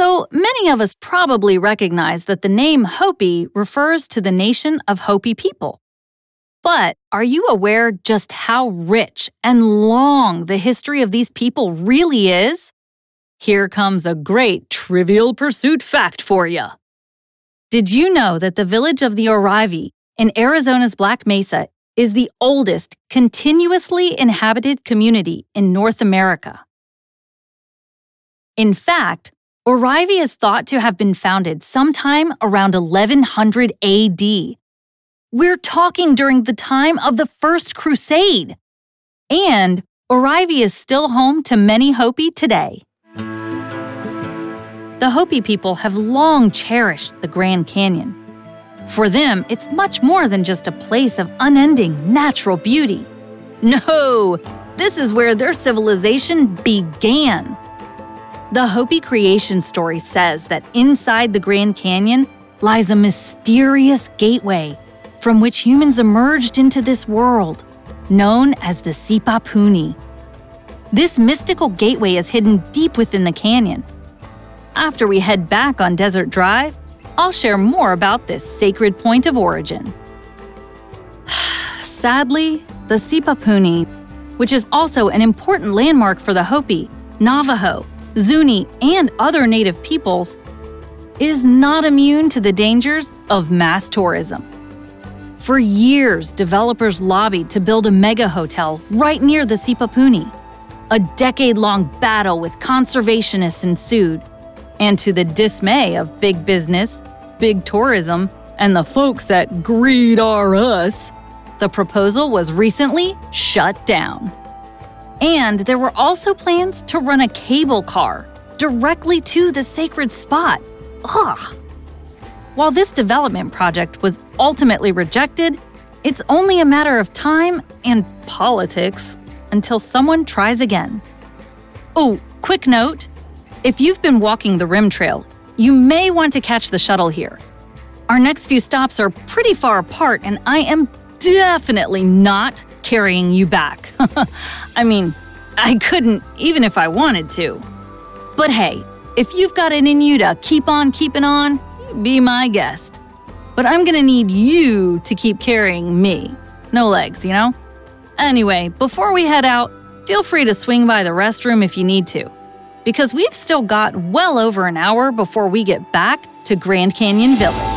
So many of us probably recognize that the name Hopi refers to the nation of Hopi people. But are you aware just how rich and long the history of these people really is? Here comes a great trivial pursuit fact for you. Did you know that the village of the Oraibi in Arizona's Black Mesa is the oldest continuously inhabited community in North America? In fact, Oraibi is thought to have been founded sometime around 1100 AD. We're talking during the time of the First Crusade. And Oraibi is still home to many Hopi today. The Hopi people have long cherished the Grand Canyon. For them, it's much more than just a place of unending natural beauty. No, this is where their civilization began. The Hopi creation story says that inside the Grand Canyon lies a mysterious gateway from which humans emerged into this world, known as the Sipapuni. This mystical gateway is hidden deep within the canyon after we head back on Desert Drive, I'll share more about this sacred point of origin. Sadly, the Sipapuni, which is also an important landmark for the Hopi, Navajo, Zuni, and other native peoples, is not immune to the dangers of mass tourism. For years, developers lobbied to build a mega hotel right near the Sipapuni. A decade long battle with conservationists ensued, and to the dismay of big business, big tourism, and the folks that greed our us, the proposal was recently shut down. And there were also plans to run a cable car directly to the sacred spot. Ugh. While this development project was ultimately rejected, it's only a matter of time and politics until someone tries again. Oh, quick note if you've been walking the rim trail, you may want to catch the shuttle here. Our next few stops are pretty far apart, and I am definitely not carrying you back. I mean, I couldn't even if I wanted to. But hey, if you've got it in you to keep on keeping on, be my guest. But I'm gonna need you to keep carrying me. No legs, you know? Anyway, before we head out, feel free to swing by the restroom if you need to because we've still got well over an hour before we get back to Grand Canyon Village.